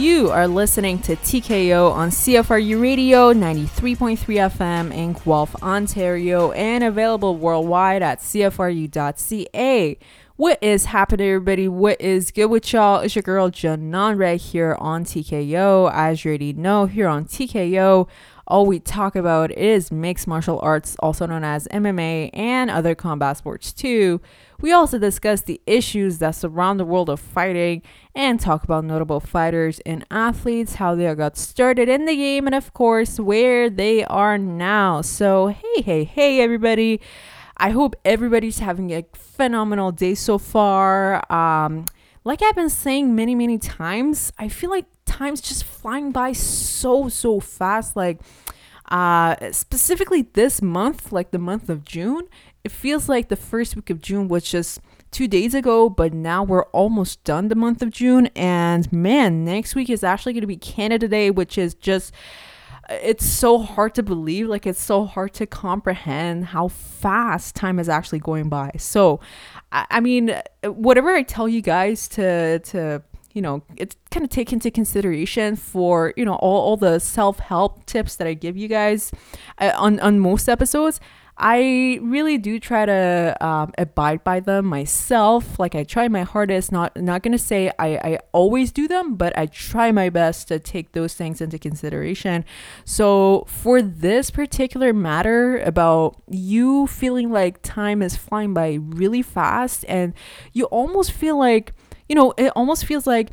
You are listening to TKO on CFRU Radio 93.3 FM in Guelph, Ontario, and available worldwide at CFRU.ca. What is happening, everybody? What is good with y'all? It's your girl Janan Red here on TKO. As you already know, here on TKO, all we talk about is mixed martial arts, also known as MMA, and other combat sports too. We also discuss the issues that surround the world of fighting and talk about notable fighters and athletes, how they got started in the game, and of course, where they are now. So, hey, hey, hey, everybody. I hope everybody's having a phenomenal day so far. Um, like I've been saying many, many times, I feel like time's just flying by so, so fast. Like, uh, specifically this month, like the month of June, it feels like the first week of June was just two days ago, but now we're almost done the month of June. And man, next week is actually going to be Canada Day, which is just it's so hard to believe like it's so hard to comprehend how fast time is actually going by so i, I mean whatever i tell you guys to to you know it's kind of take into consideration for you know all, all the self-help tips that i give you guys uh, on on most episodes I really do try to um, abide by them myself. Like I try my hardest. Not not gonna say I I always do them, but I try my best to take those things into consideration. So for this particular matter about you feeling like time is flying by really fast, and you almost feel like you know it almost feels like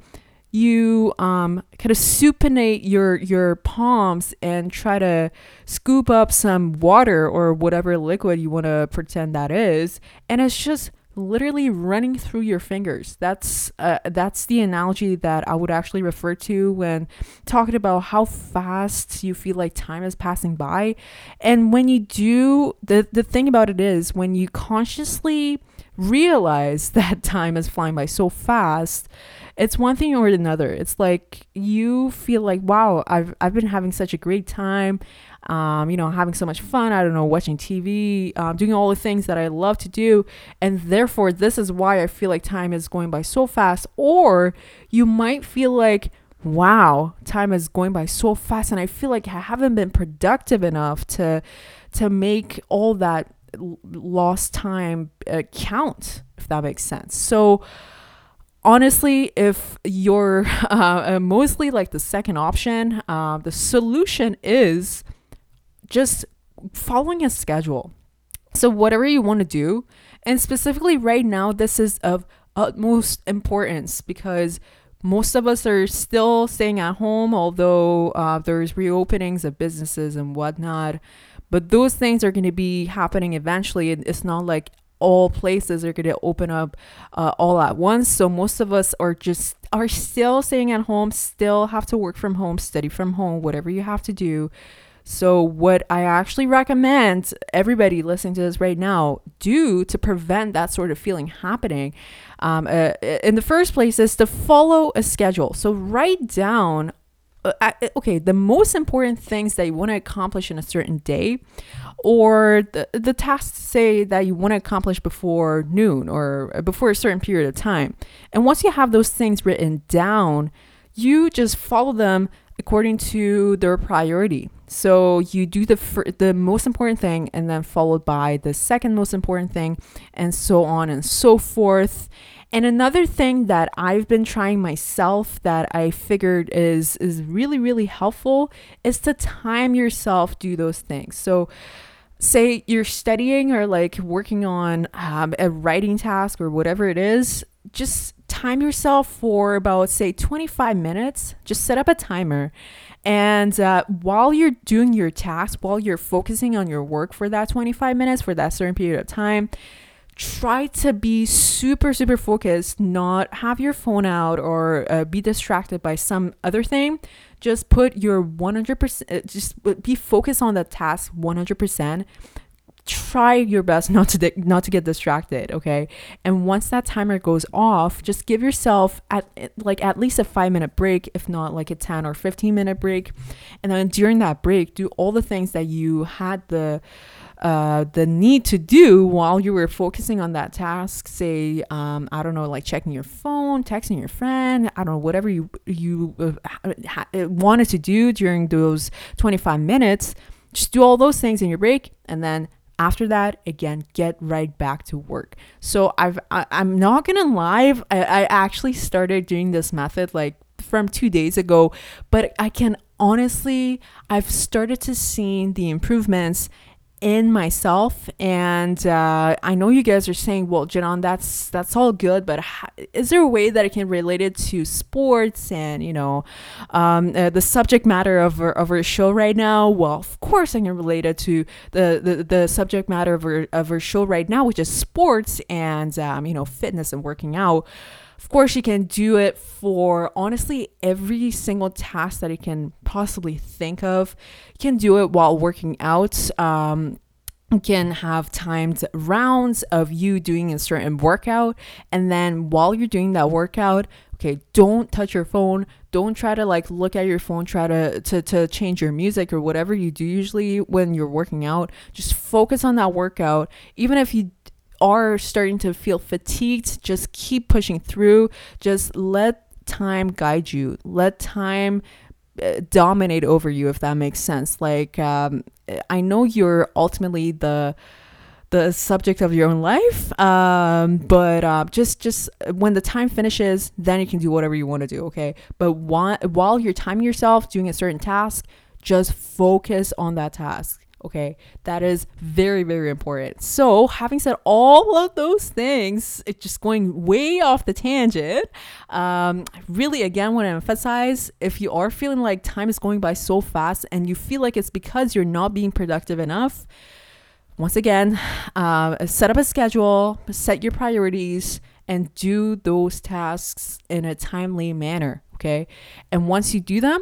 you um, kind of supinate your your palms and try to scoop up some water or whatever liquid you want to pretend that is, and it's just literally running through your fingers. That's uh, that's the analogy that I would actually refer to when talking about how fast you feel like time is passing by. And when you do, the the thing about it is when you consciously realize that time is flying by so fast, it's one thing or another. It's like you feel like, wow, I've I've been having such a great time. Um, you know, having so much fun. I don't know, watching TV, um, doing all the things that I love to do, and therefore this is why I feel like time is going by so fast. Or you might feel like, wow, time is going by so fast, and I feel like I haven't been productive enough to to make all that lost time uh, count, if that makes sense. So honestly, if you're uh, mostly like the second option, uh, the solution is just following a schedule. So, whatever you want to do, and specifically right now, this is of utmost importance because most of us are still staying at home, although uh, there's reopenings of businesses and whatnot. But those things are going to be happening eventually. It's not like all places are going to open up uh, all at once. So most of us are just are still staying at home, still have to work from home, study from home, whatever you have to do. So what I actually recommend everybody listening to this right now do to prevent that sort of feeling happening um, uh, in the first place is to follow a schedule. So write down uh, okay, the most important things that you want to accomplish in a certain day, or the, the tasks say that you want to accomplish before noon or uh, before a certain period of time. And once you have those things written down, you just follow them according to their priority. So you do the fir- the most important thing and then followed by the second most important thing and so on and so forth. And another thing that I've been trying myself that I figured is is really really helpful is to time yourself do those things. So say you're studying or like working on um, a writing task or whatever it is, just time yourself for about say 25 minutes. Just set up a timer. And uh, while you're doing your task, while you're focusing on your work for that 25 minutes, for that certain period of time, try to be super super focused not have your phone out or uh, be distracted by some other thing. Just put your 100% uh, just be focused on the task 100% try your best not to di- not to get distracted okay? And once that timer goes off just give yourself at like at least a 5 minute break if not like a 10 or 15 minute break. And then during that break do all the things that you had the uh, the need to do while you were focusing on that task say um, i don't know like checking your phone texting your friend i don't know whatever you you uh, ha- wanted to do during those 25 minutes just do all those things in your break and then after that again get right back to work. So i've I, have i am not gonna lie I, I actually started doing this method like from two days ago but i can honestly i've started to see the improvements in myself and uh, i know you guys are saying well Janon, that's that's all good but how, is there a way that i can relate it to sports and you know um, uh, the subject matter of our, of our show right now? Well of course i can relate it to the, the, the subject matter of our, of our show right now which is sports and um, you know fitness and working out of course, you can do it for honestly every single task that you can possibly think of. You can do it while working out. Um, you can have timed rounds of you doing a certain workout. And then while you're doing that workout, okay, don't touch your phone. Don't try to like look at your phone, try to, to, to change your music or whatever you do usually when you're working out. Just focus on that workout. Even if you are starting to feel fatigued, just keep pushing through. Just let time guide you. Let time uh, dominate over you, if that makes sense. Like, um, I know you're ultimately the the subject of your own life um, but uh, just just when the time finishes then you can do whatever you want to do okay but while, while you're timing yourself doing a certain task just focus on that task Okay, that is very, very important. So, having said all of those things, it's just going way off the tangent. Um, really, again, want to emphasize if you are feeling like time is going by so fast and you feel like it's because you're not being productive enough, once again, uh, set up a schedule, set your priorities, and do those tasks in a timely manner. Okay, and once you do them,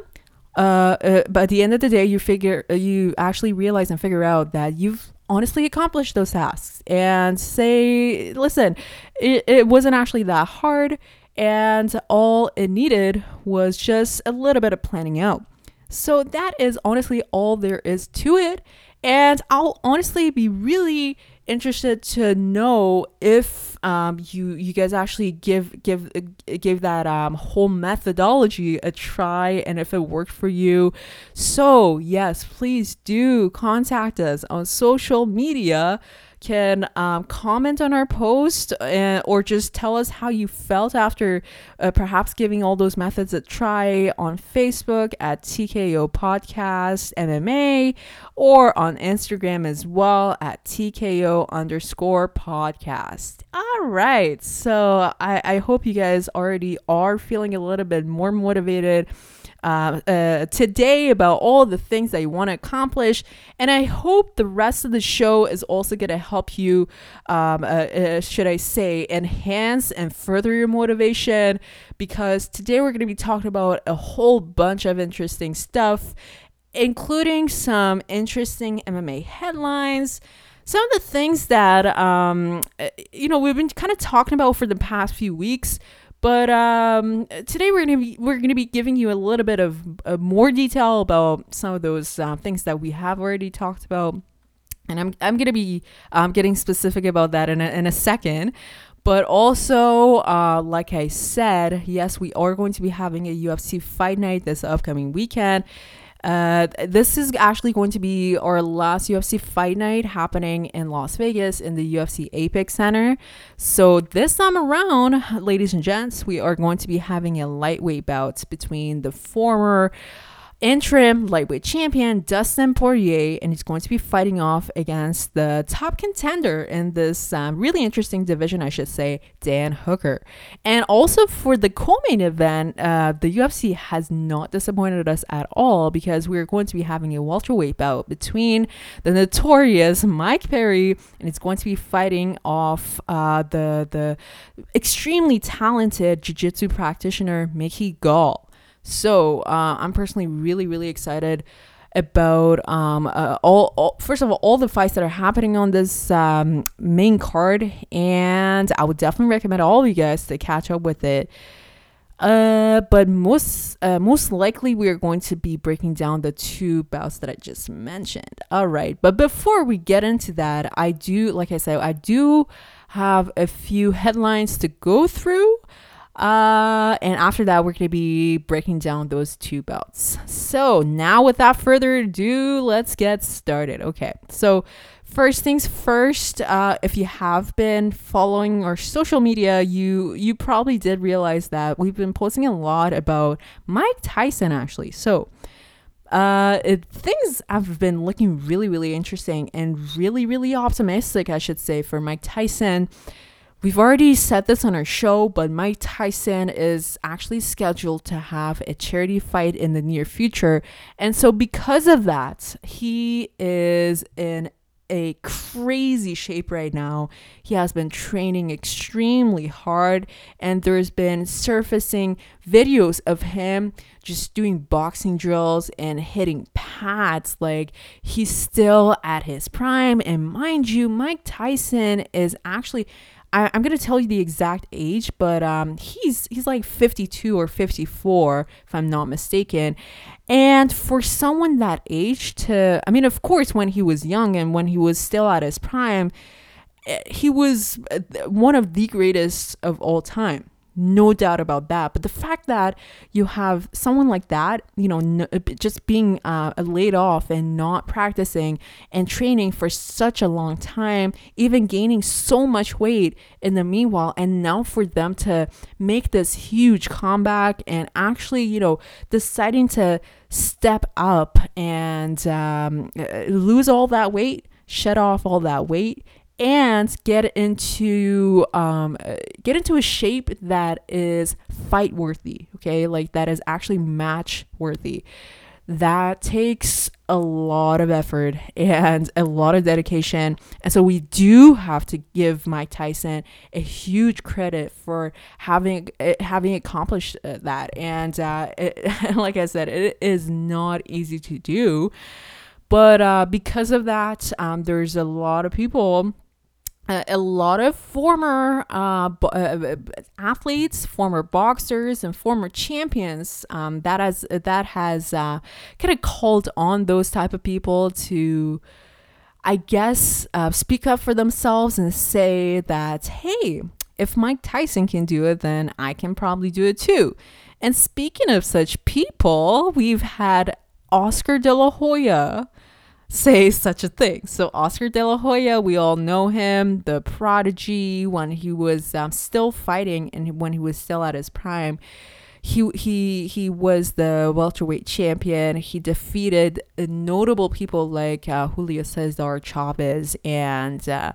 uh, uh, but at the end of the day, you figure uh, you actually realize and figure out that you've honestly accomplished those tasks and say, listen, it, it wasn't actually that hard, and all it needed was just a little bit of planning out. So that is honestly all there is to it. And I'll honestly be really interested to know if um, you you guys actually give give give that um, whole methodology a try and if it worked for you. So yes, please do contact us on social media can um, comment on our post and, or just tell us how you felt after uh, perhaps giving all those methods a try on Facebook at TKO Podcast MMA or on Instagram as well at TKO underscore podcast. All right. So I, I hope you guys already are feeling a little bit more motivated uh, uh, today about all the things that you want to accomplish. And I hope the rest of the show is also going to help you, um, uh, uh, should I say, enhance and further your motivation. Because today we're going to be talking about a whole bunch of interesting stuff, including some interesting MMA headlines some of the things that um, uh, you know we've been kind of talking about for the past few weeks but um, today we're gonna be we're gonna be giving you a little bit of uh, more detail about some of those uh, things that we have already talked about, and I'm I'm gonna be um, getting specific about that in a, in a second. But also, uh, like I said, yes, we are going to be having a UFC fight night this upcoming weekend. Uh, this is actually going to be our last UFC fight night happening in Las Vegas in the UFC Apex Center. So, this time around, ladies and gents, we are going to be having a lightweight bout between the former interim lightweight champion Dustin Poirier, and he's going to be fighting off against the top contender in this um, really interesting division, I should say, Dan Hooker. And also for the co-main event, uh, the UFC has not disappointed us at all because we're going to be having a welterweight bout between the notorious Mike Perry, and it's going to be fighting off uh, the the extremely talented jiu-jitsu practitioner Mickey Gall. So uh, I'm personally really, really excited. about um, uh, all, all, first of all all the fights that are happening on this um, main card and i would definitely recommend all of you guys to catch up with it uh, but most uh, most likely we are going to be breaking down the two bouts that I just mentioned. All right, but before we get into that, I do, like I said, I do have a few headlines to go through. Uh, and after that, we're going to be breaking down those two belts. So now, without further ado, let's get started. Okay, so first things first uh, if you have been following our social media you you probably did realize that we've been posting a lot about mike tyson actually so uh, it, things have been looking really really interesting and really really optimistic i should say for mike tyson We've already said this on our show, but Mike Tyson is actually scheduled to have a charity fight in the near future. And so, because of that, he is in a crazy shape right now. He has been training extremely hard, and there's been surfacing videos of him just doing boxing drills and hitting pads. Like he's still at his prime. And mind you, Mike Tyson is actually I, am gonna tell you the exact age, but um, he's he's like 52 or 54, if I'm not mistaken. And for someone that age to, I mean, of course, when he was young and when he was still at his prime, eh, he was eh, one of the greatest of all time no doubt about that. But the fact that you have someone like that, you know, just being uh, laid off and not practicing and training for such a long time, even gaining so much weight in the meanwhile, and now for them to make this huge comeback and actually, you know, deciding to step up and um, uh, lose all that weight, shed off all that weight and get into um, get into a shape that is fight worthy okay? Like that is actually match worthy that takes a lot of effort and a lot of dedication. And so we do have to give mike tyson a huge credit for having eh, having accomplished uh, that. And uh, it, like i said it is not easy to do. But uh, because of that um, there's a lot of people uh, a lot of former uh, uh, uh, athletes, former boxers, and former champions um, that has that has uh, kind of called on those type of people to, I guess, uh, speak up for themselves and say that hey, if Mike Tyson can do it, then I can probably do it too. And speaking of such people, we've had Oscar De La Hoya say such a thing. So Oscar De La Hoya, we all know him, the prodigy when he was um, still fighting and when he was still at his prime. He he he was the welterweight champion. He defeated notable people like uh, Julio Cesar Chavez and. Uh,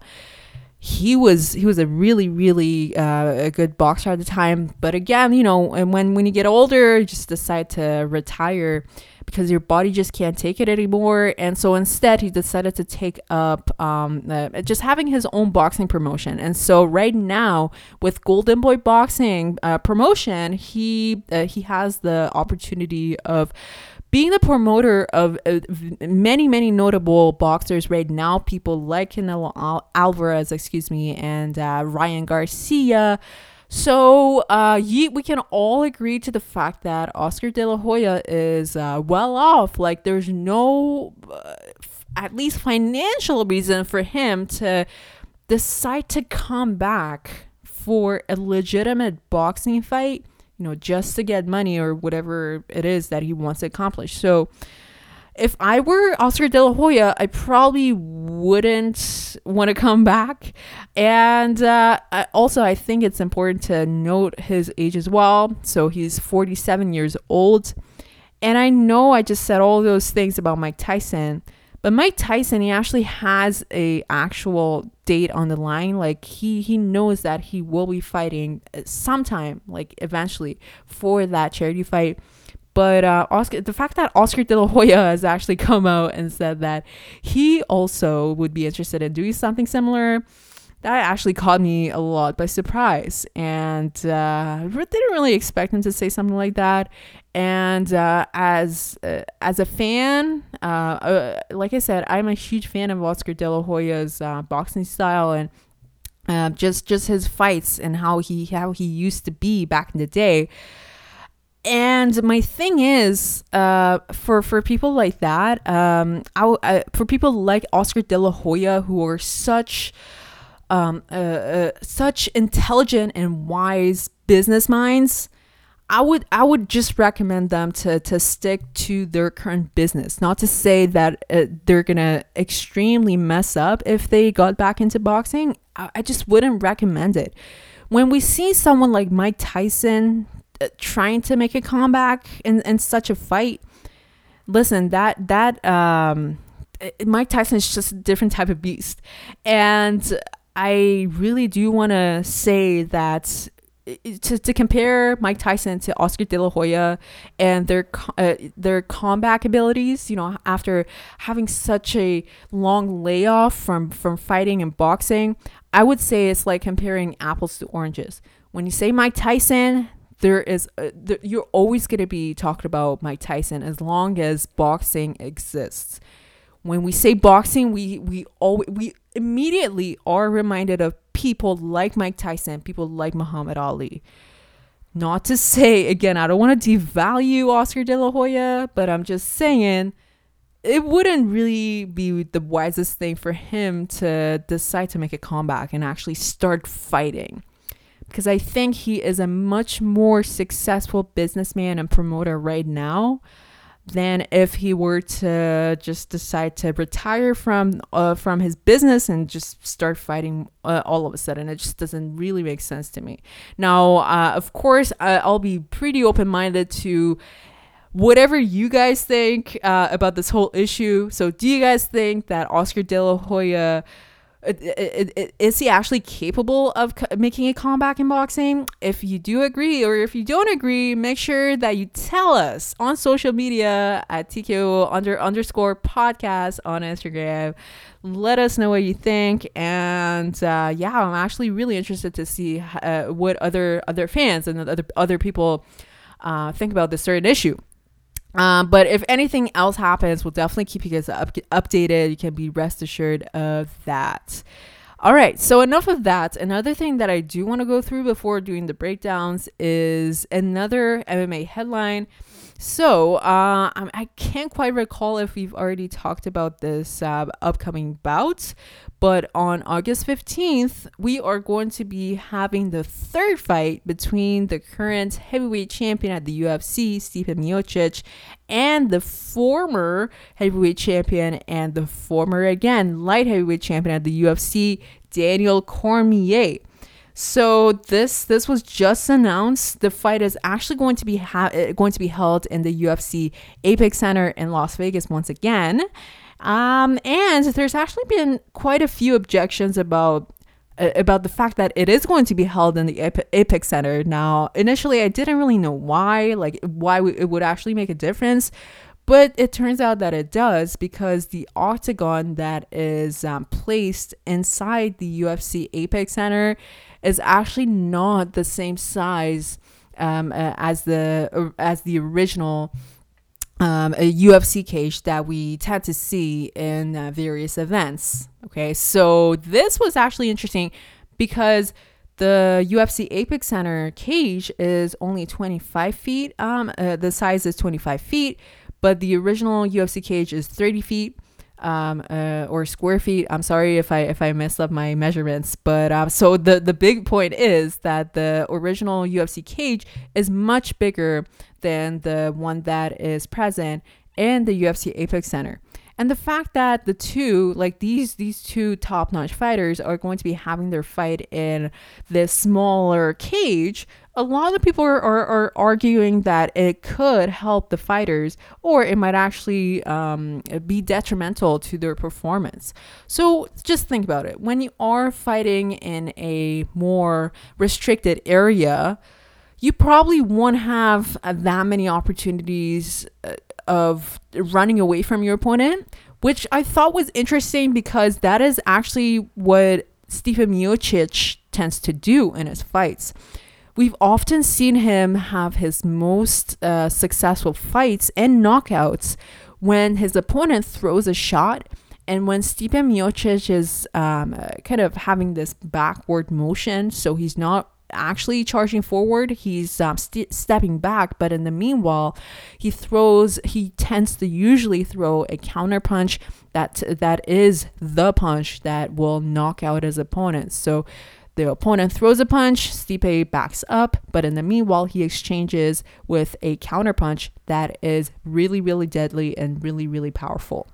he was he was a really really uh, a good boxer at the time but again you know and when when you get older you just decide to retire because your body just can't take it anymore. And so instead, he decided to take up um, just having his own boxing promotion. And so right now, with Golden Boy Boxing uh, promotion, he uh, he has the opportunity of being the promoter of uh, many many notable boxers right now people like Canelo Al- Alvarez excuse me and uh, Ryan Garcia so uh, ye, we can all agree to the fact that Oscar De La Hoya is uh, well off. Like there's no, uh, f- at least financial reason for him to decide to come back for a legitimate boxing fight. You know, just to get money or whatever it is that he wants to accomplish. So if I were Oscar De La Hoya, I probably wouldn't want to come back. And uh, I, also, I think it's important to note his age as well. So he's 47 years old. And I know I just said all those things about Mike Tyson, but Mike Tyson, he actually has a actual date on the line. Like he he knows that he will be fighting sometime, like eventually, for that charity fight. But uh, Oscar, the fact that Oscar De La Hoya has actually come out and said that he also would be interested in doing something similar, that actually caught me a lot by surprise. And uh, didn't really expect him to say something like that. And uh, as uh, as a fan uh, uh, like i said i'm a huge fan of oscar de la hoya's uh, boxing style and just just his fights and how he how he used to be back in the day and my thing is uh, for for people like that um, I, I, for people like oscar de la hoya who are such um, uh, uh, such intelligent and wise business minds, I would I would just recommend them to to stick to their current business. Not to say that uh, they're gonna extremely mess up if they got back into boxing. I, I just wouldn't recommend it. When we see someone like Mike Tyson trying to make a comeback in, in such a fight, listen that that um, Mike Tyson is just a different type of beast, and I really do want to say that to, to compare Mike Tyson to Oscar De La Hoya and their uh, their comeback abilities, you know, after having such a long layoff from from fighting and boxing, I would say it's like comparing apples to oranges. When you say Mike Tyson, there is uh, there, you're always going to be talking about Mike Tyson as long as boxing exists when we say boxing, we we all we immediately are reminded of people like Mike Tyson, people like Muhammad Ali. Not to say again, I don't want to devalue Oscar De La Hoya, but I'm just saying it wouldn't really be the wisest thing for him to decide to make a comeback and actually start fighting. Because I think he is a much more successful businessman and promoter right now than if he were to just decide to retire from uh, from his business and just start fighting uh, all of a sudden. It just doesn't really make sense to me. Now, uh, of course, I'll be pretty open minded to whatever you guys think uh, about this whole issue. So, do you guys think that Oscar De La Hoya? Is he actually capable of making a comeback in boxing? If you do agree or if you don't agree, make sure that you tell us on social media at TKO under underscore podcast on Instagram. Let us know what you think, and uh, yeah, I'm actually really interested to see uh, what other other fans and other other people uh, think about this certain issue. Um, but if anything else happens, we'll definitely keep you guys up- updated. You can be rest assured of that. All right, so enough of that. Another thing that I do want to go through before doing the breakdowns is another MMA headline so uh, I can't quite recall if we've already talked about this uh, upcoming bout, but on August 15th, we are going to be having the third fight between the current heavyweight champion at the UFC, Stipe Miocic, and the former heavyweight champion and the former, again, light heavyweight champion at the UFC, Daniel Cormier. So this this was just announced. The fight is actually going to be ha- eh, going to be held in the UFC Apex Center in Las Vegas once again. Um, and there's actually been quite a few objections about uh, about the fact that it is going to be held in the Apex Center. Now, initially, I didn't really know why, like why it would actually make a difference, but it turns out that it does because the octagon that is um, placed inside the UFC Apex Center is actually not the same size um, uh, as the uh, as the original um, a UFC cage that we tend to see in uh, various events. Okay, so this was actually interesting because the UFC Apex Center cage is only 25 feet. Um, uh, the size is 25 feet, but the original UFC cage is 30 feet um, uh, or square feet. I'm sorry if I if I messed up my measurements, but um, so the the big point is that the original UFC cage is much bigger than the one that is present in the UFC Apex Center. And the fact that the two, like these these two top-notch fighters are going to be having their fight in this smaller cage, a lot of people are, are, are arguing that it could help the fighters or it might actually um, be detrimental to their performance. So just think about it. When you are fighting in a more restricted area, you probably won't have that many opportunities uh, of running away from your opponent, which I thought was interesting because that is actually what Stipe Miocic tends to do in his fights. We've often seen him have his most uh, successful fights and knockouts when his opponent throws a shot and when Stipe Miocic is um, kind of having this backward motion, so he's not actually charging forward he's um, st- stepping back but in the meanwhile he throws he tends to usually throw a counter punch that that is the punch that will knock out his opponent so the opponent throws a punch, Stipe backs up, but in the meanwhile, he exchanges with a counter punch that is really, really deadly and really, really powerful.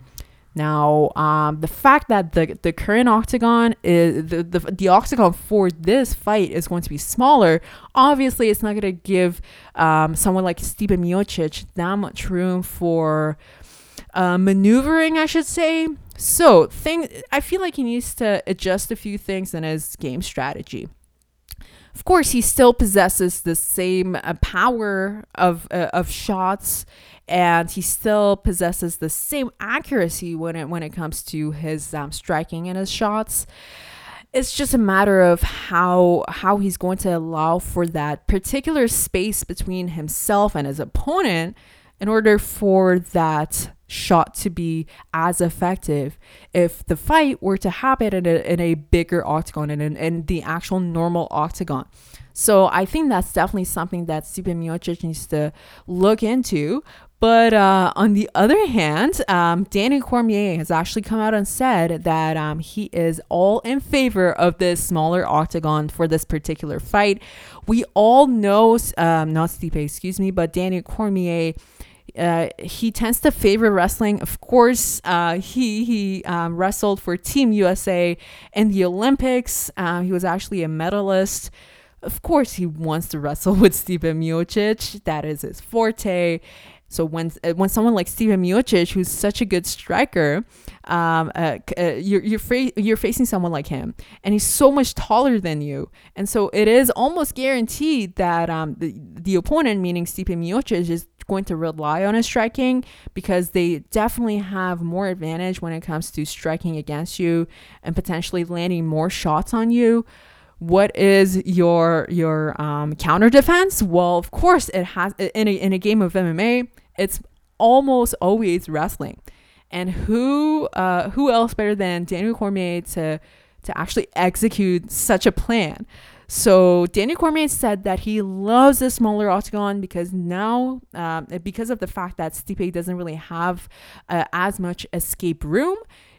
Now, um, the fact that the, the current octagon is the, the, the octagon for this fight is going to be smaller, obviously, it's not going to give um, someone like Stipe Miocic that much room for uh, maneuvering, I should say. So, thing I feel like he needs to adjust a few things in his game strategy. Of course, he still possesses the same uh, power of uh, of shots and he still possesses the same accuracy when it when it comes to his um, striking and his shots. It's just a matter of how how he's going to allow for that particular space between himself and his opponent in order for that shot to be as effective if the fight were to happen in a, in a bigger octagon and in, in the actual normal octagon. So I think that's definitely something that Stipe Miocic needs to look into. But uh, on the other hand, um, Danny Cormier has actually come out and said that um, he is all in favor of this smaller octagon for this particular fight. We all know, um, not Stipe, excuse me, but Danny Cormier. Uh, he tends to favor wrestling. Of course, uh, he he um, wrestled for Team USA in the Olympics. Uh, he was actually a medalist. Of course, he wants to wrestle with Stipe Miocic. That is his forte. So when uh, when someone like Stipe Miocic, who's such a good striker, um, uh, uh, you're you're, you're facing someone like him, and he's so much taller than you, and so it is almost guaranteed that um, the the opponent, meaning Stipe Miocic, is going to rely on his striking because they definitely have more advantage when it comes to striking against you and potentially landing more shots on you what is your your um, counter defense? Well, of course, it has in a, in a game of MMA, it's almost always wrestling. And who uh, who else better than Daniel Cormier to to actually execute such a plan? So Daniel Cormier said that he loves the smaller octagon because now, um, because of the fact that Stipe doesn't really have uh, as much escape room,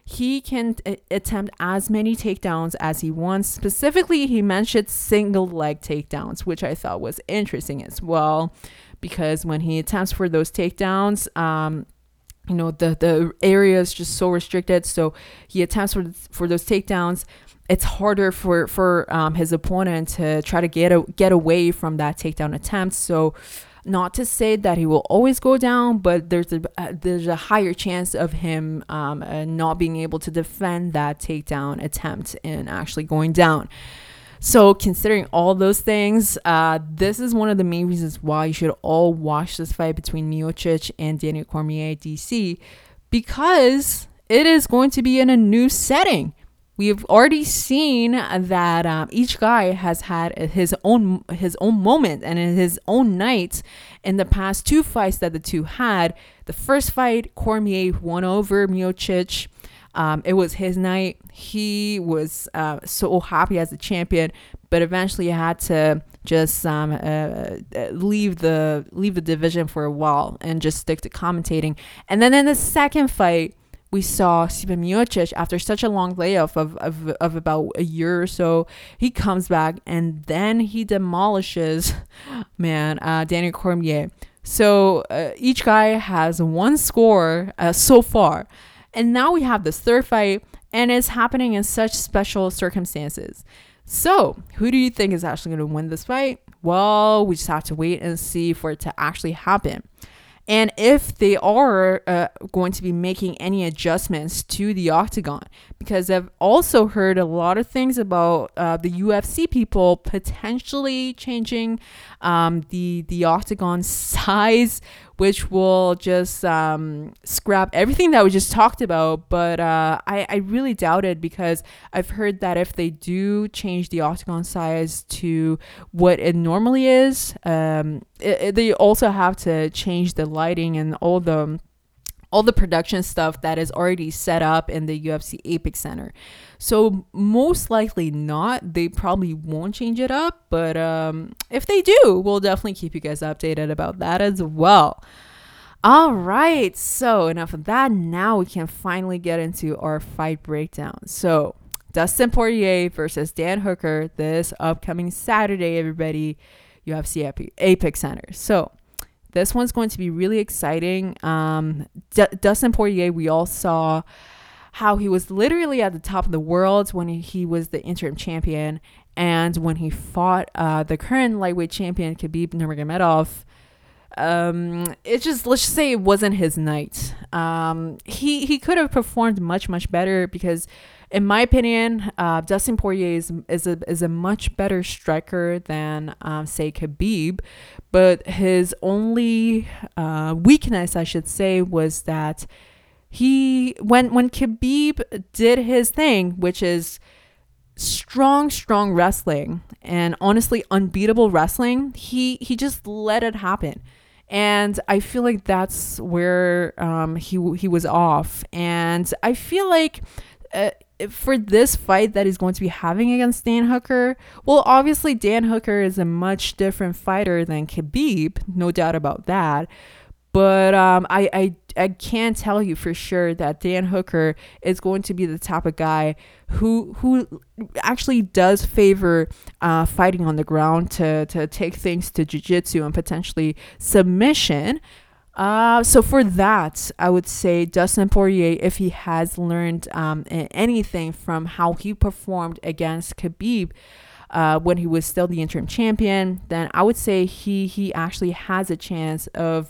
he can t- attempt as many takedowns as he wants. Specifically, he mentioned single leg takedowns, which I thought was interesting as well, because when he attempts for those takedowns, um, you know the the area is just so restricted. So he attempts for for those takedowns. It's harder for for um, his opponent to try to get a, get away from that takedown attempt. So not to say that he will always go down, but there's a uh, there's a higher chance of him um, uh, not being able to defend that takedown attempt and actually going down. So, considering all those things, uh, this is one of the main reasons why you should all watch this fight between Miocic and Daniel Cormier DC because it is going to be in a new setting we've already seen that um, each guy has had his own his own moment and his own night in the past two fights that the two had. The first fight, Cormier won over Miocic. Um, it was his night. He was uh, so happy as a champion, but eventually had to just um, uh, leave the leave the division for a while and just stick to commentating. And then in the second fight, we saw Stipe Miocic after such a long layoff of, of, of about a year or so. He comes back and then he demolishes, man, uh, Daniel Cormier. So uh, each guy has one score uh, so far. And now we have this third fight, and it's happening in such special circumstances. So, who do you think is actually going to win this fight? Well, we just have to wait and see for it to actually happen and if they are uh, going to be making any adjustments to the octagon because i've also heard a lot of things about uh, the ufc people potentially changing um, the the octagon size which will just um, scrap everything that we just talked about. But uh, I, I really doubt it because I've heard that if they do change the octagon size to what it normally is, um, it, it, they also have to change the lighting and all the all the production stuff that is already set up in the UFC Apex Center. So most likely not. They probably won't change it up, but um, if they do, we'll definitely keep you guys updated about that as well. All right, so enough of that. Now we can finally get into our fight breakdown. So Dustin Poirier versus Dan Hooker this upcoming Saturday, everybody. UFC Apex Center. So this one's going to be really exciting. Um, D- Dustin Poirier, we all saw how he was literally at the top of the world when he, was the interim champion, and when he fought uh, the current lightweight champion Khabib Nurmagomedov. Um, it just let's just say it wasn't his night. Um, he he could have performed much much better because in my opinion, uh, Dustin Poirier is, is, a, is a much better striker than, um, say, Khabib. But his only uh, weakness, I should say, was that he, when, when Khabib did his thing, which is strong, strong wrestling and honestly unbeatable wrestling, he, he just let it happen and I feel like that's where um, he he was off. And I feel like uh, for this fight that he's going to be having against Dan Hooker, well, obviously Dan Hooker is a much different fighter than Khabib, no doubt about that. But um, I, I I can tell you for sure that Dan Hooker is going to be the type of guy who who actually does favor uh, fighting on the ground to to take things to jiu-jitsu and potentially submission. Uh, so for that, I would say Dustin Poirier, if he has learned um, anything from how he performed against Khabib uh, when he was still the interim champion, then I would say he he actually has a chance of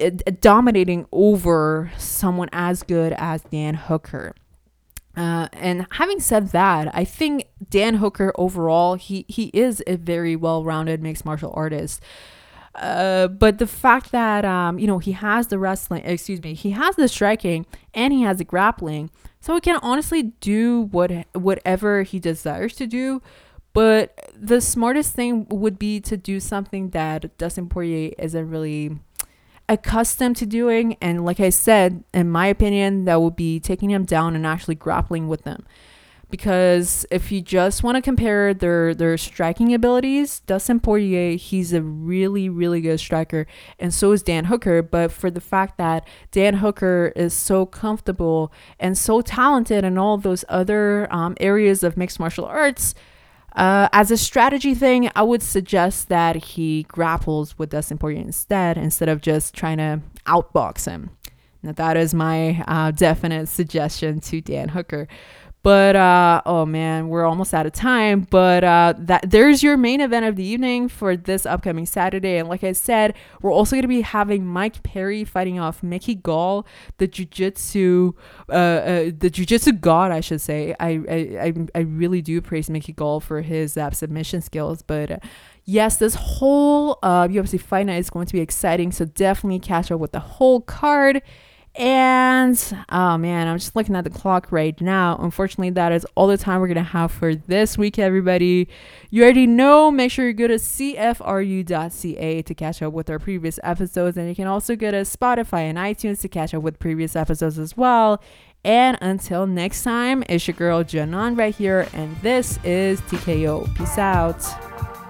uh, dominating over someone as good as Dan Hooker. Uh, and having said that, I think Dan Hooker overall he he is a very well-rounded mixed martial artist. Uh, but the fact that um, you know he has the wrestling, excuse me, he has the striking and he has the grappling, so he can honestly do what whatever he desires to do. But the smartest thing would be to do something that Dustin Poirier isn't really accustomed to doing, and like I said, in my opinion, that would be taking him down and actually grappling with them because if you just want to compare their their striking abilities, Dustin Poirier, he's a really really good striker and so is Dan Hooker, but for the fact that Dan Hooker is so comfortable and so talented in all those other um, areas of mixed martial arts, uh, as a strategy thing, I would suggest that he grapples with Dustin Poirier instead, instead of just trying to outbox him. Now, that is my uh, definite suggestion to Dan Hooker. But uh, oh man, we're almost out of time. But uh, that there's your main event of the evening for this upcoming Saturday. And like I said, we're also gonna be having Mike Perry fighting off Mickey Gall, the jujitsu, uh, uh, the jujitsu god, I should say. I, I I really do praise Mickey Gall for his uh, submission skills, but. Uh, yes, this whole uh, UFC fight night is going to be exciting, so definitely catch up with the whole card. And oh man, I'm just looking at the clock right now. Unfortunately, that is all the time we're gonna have for this week, everybody. You already know, make sure you go to cfru.ca to catch up with our previous episodes, and you can also go to Spotify and iTunes to catch up with previous episodes as well. And until next time, it's your girl Janan right here, and this is TKO. Peace out.